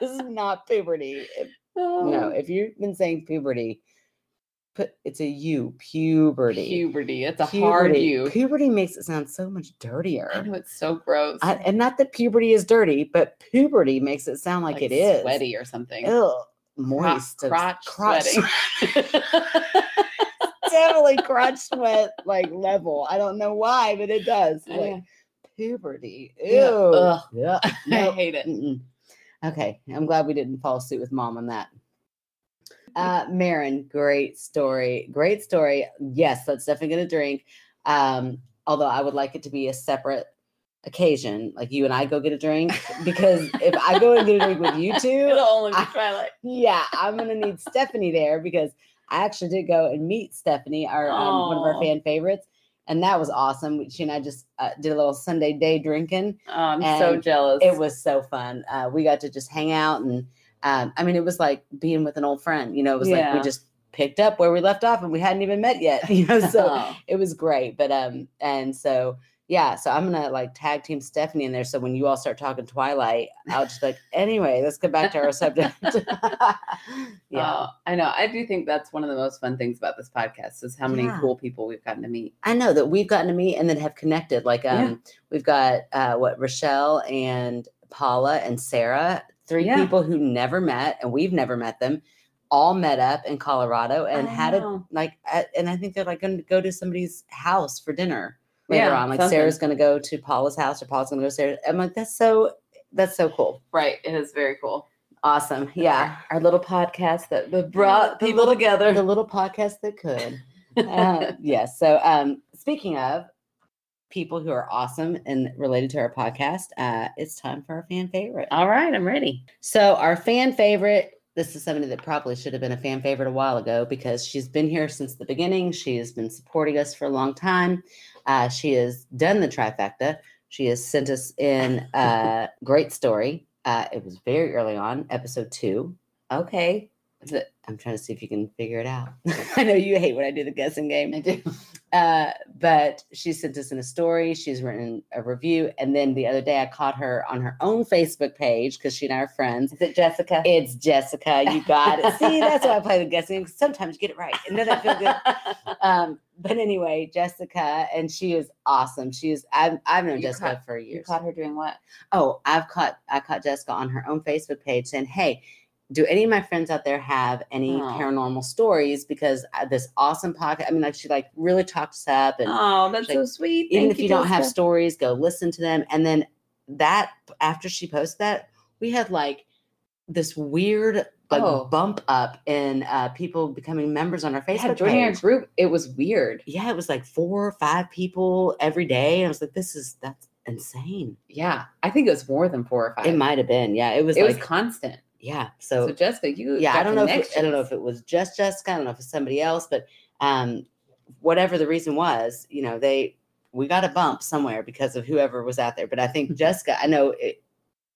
this is not puberty. If, oh. no, Oh. if you've been saying puberty, it's a U, puberty. Puberty. It's a hard Puberty. U. Puberty makes it sound so much dirtier. I know it's so gross. I, and not that puberty is dirty, but puberty makes it sound like, it is sweaty or something. Ugh, moist, and crotch, crotch sweating. definitely crotch sweat like level. I don't know why, but it does. Yeah. Like puberty. Ew. Yeah, ugh. Yeah. I hate it. Mm-mm. Okay, I'm glad we didn't follow suit with mom on that. Uh, Marin, great story. Great story. Yes, that's definitely gonna drink. Um, although I would like it to be a separate occasion, like you and I go get a drink, because if I go and get a drink with you two, It'll only be I- Twilight. yeah, I'm gonna need Stephanie there because I actually did go and meet Stephanie, our um, one of our fan favorites, and that was awesome. She and I just uh, did a little Sunday day drinking. Oh, I'm so jealous. It was so fun. Uh, we got to just hang out, and um, I mean, it was like being with an old friend. You know, it was like we just picked up where we left off, and we hadn't even met yet. You know, so Oh. it was great. But um, and so yeah, so I'm gonna like tag team Stephanie in there. So when you all start talking Twilight, I'll just be like, anyway, let's get back to our subject. yeah. Oh, I know. I do think that's one of the most fun things about this podcast is how many Yeah. cool people we've gotten to meet. I know that we've gotten to meet and then have connected. Like um Yeah. we've got uh what Rochelle and Paula and Sarah, three Yeah. people who never met and we've never met them, all met up in Colorado and had know. like at, and I think they're like going to go to somebody's house for dinner later Yeah, on. Like something. Sarah's going to go to Paula's house or Paula's going to go to Sarah. I'm like that's so that's so cool. Right. It is very cool. Awesome. Yeah. Our little podcast that brought people together. The little podcast that could. uh, yes. So, um, speaking of people who are awesome and related to our podcast, uh, it's time for our fan favorite. All right. I'm ready. So, our fan favorite. This is somebody that probably should have been a fan favorite a while ago because she's been here since the beginning. She has been supporting us for a long time. Uh, she has done the trifecta. She has sent us in a great story. Uh, it was very early on, episode two. Okay. I'm trying to see if you can figure it out. I know you hate when I do the guessing game. I do. Uh, but she sent us in a story. She's written a review. And then the other day I caught her on her own Facebook page because she and I are friends. Is it Jessica? It's Jessica. You got it. See, that's why I play the guessing. game, Sometimes you get it right. And then I feel good. Um, but anyway, Jessica, and she is awesome. She is I've I've known You Jessica caught- for you years. caught her doing what? Oh, I've caught I caught Jessica on her own Facebook page saying, "Hey, do any of my friends out there have any Aw. paranormal stories? Because uh, this awesome podcast. I mean, like she like really talked us up, and Oh, that's like, so sweet. even Thank if you, don't have stories, go listen to them. And then that after she posted that, we had like this weird like Oh. bump up in uh, people becoming members on our Facebook yeah, joining our group, it was weird. Yeah, it was like four or five people every day. And I was like, this is that's insane. Yeah, I think it was more than four or five. It might have been. Yeah, it was It like was constant. Yeah. So, So, Jessica, you yeah, I don't know. If it, I don't know if it was just Jessica. I don't know if it's somebody else, but um, whatever the reason was, you know, they we got a bump somewhere because of whoever was out there. But I think Jessica, I know it.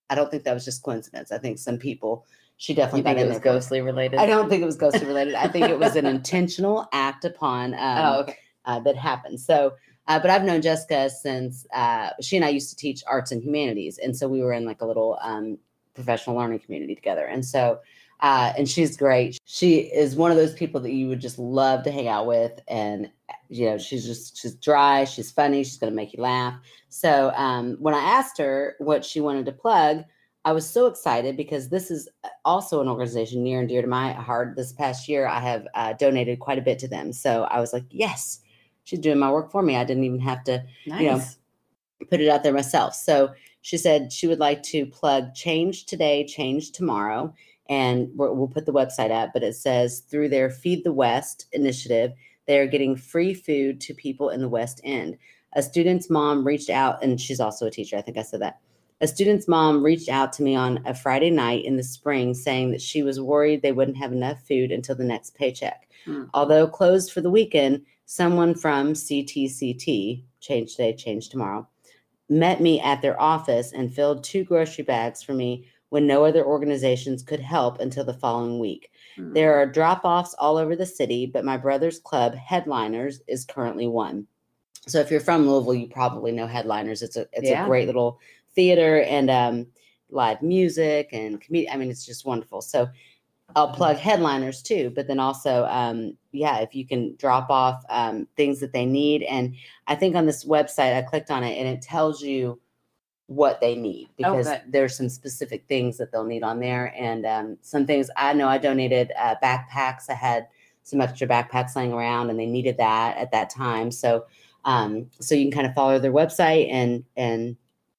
I don't think that was just coincidence. I think some people she definitely you think got it was ghostly related. I don't think it was ghostly related. I think it was an intentional act upon um, oh, okay. uh, that happened. So, uh, but I've known Jessica since uh, she and I used to teach arts and humanities, and so we were in like a little um, professional learning community together. And so, uh, and she's great. She is one of those people that you would just love to hang out with, and you know, she's just she's dry, she's funny, she's gonna make you laugh. So, um, when I asked her what she wanted to plug. I was so excited because this is uh, also an organization near and dear to my heart. This past year, I have uh, donated quite a bit to them. So I was like, yes, she's doing my work for me. I didn't even have to Nice. you know, put it out there myself. So she said she would like to plug Change Today, Change Tomorrow. And we'll put the website up, but it says through their Feed the West initiative, they are getting free food to people in the West End. A student's mom reached out, and she's also a teacher. I think I said that. A student's mom reached out to me on a Friday night in the spring saying that she was worried they wouldn't have enough food until the next paycheck. Hmm. Although closed for the weekend, someone from CTCT, Change Today, Change Tomorrow, met me at their office and filled two grocery bags for me when no other organizations could help until the following week. Hmm. There are drop offs all over the city, but my brother's club, Headliners, is currently one. So if you're from Louisville, you probably know Headliners. It's a it's Yeah. a great little theater and um, live music and comedy. I mean, it's just wonderful. So I'll plug headliners too, but then also, um, yeah, if you can drop off um, things that they need. And I think on this website, I clicked on it and it tells you what they need because good. there's some specific things that they'll need on there. And um, some things I know I donated uh, backpacks. I had some extra backpacks laying around and they needed that at that time. So, um, so you can kind of follow their website and, and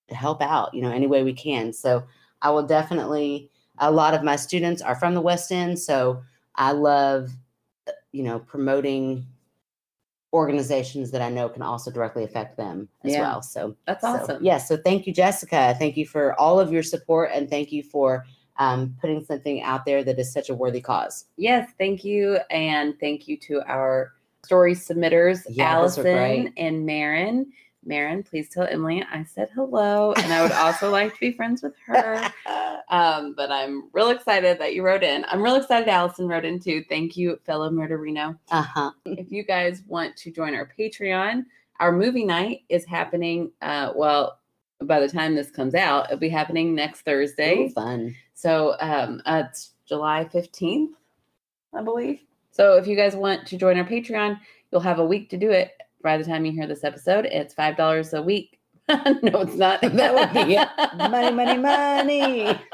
help out, you know, any way we can. So I will definitely, a lot of my students are from the West End, so I love, you know, promoting organizations that I know can also directly affect them as Yeah. well. So That's so, awesome. yeah. So thank you, Jessica. Thank you for all of your support and thank you for um, putting something out there that is such a worthy cause. Yes, thank you. And thank you to our story submitters, Yeah, Allison and Marin. Marin, please tell Emily I said hello. And I would also like to be friends with her. Um, but I'm real excited that you wrote in. I'm real excited Allison wrote in too. Thank you, fellow Murderino. Uh huh. if you guys want to join our Patreon, our movie night is happening. Uh, well, by the time this comes out, it'll be happening next Thursday. Fun. So um, uh, it's July 15th, I believe. So if you guys want to join our Patreon, you'll have a week to do it by the time you hear this episode. It's $5 a week. no, it's not. That would be. Money, money, money.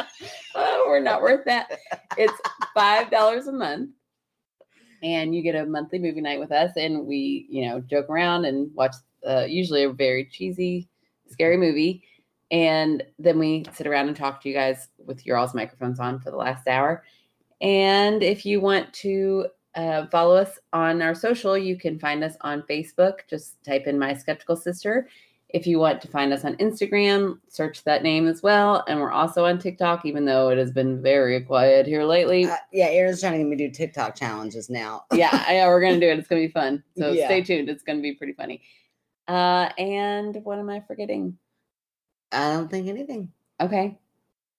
Oh, we're not worth that. It's $5 a month. And you get a monthly movie night with us. And we, you know, joke around and watch uh, usually a very cheesy, scary movie. And then we sit around and talk to you guys with your all's microphones on for the last hour. And if you want to uh, follow us on our social, you can find us on Facebook. Just type in My Skeptical Sister. If you want to find us on Instagram, search that name as well. And we're also on TikTok, even though it has been very quiet here lately. Uh, yeah, Erin's trying to get me to do TikTok challenges now. yeah, yeah, we're gonna do it. It's gonna be fun. So Yeah. stay tuned. It's gonna be pretty funny. Uh, and what am I forgetting? I don't think anything. Okay,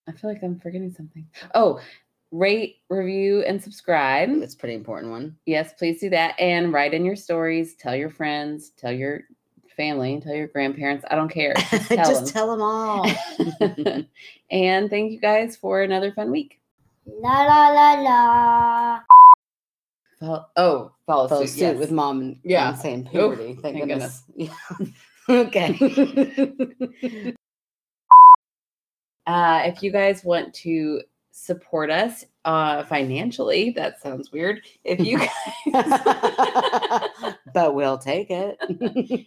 I feel like I'm forgetting something. Oh, rate, review, and subscribe. That's a pretty important one. Yes, please do that. And write in your stories. Tell your friends. Tell your family. Tell your grandparents. I don't care. Just tell Just them. tell them all. and thank you guys for another fun week. La la la la. Fol- oh, follow, Follow suit, suit yes. with mom and Yeah. and saying Oof, puberty. Thank, thank goodness. Yeah. okay. Uh, if you guys want to support us uh, financially, that sounds weird. If you guys, but we'll take it.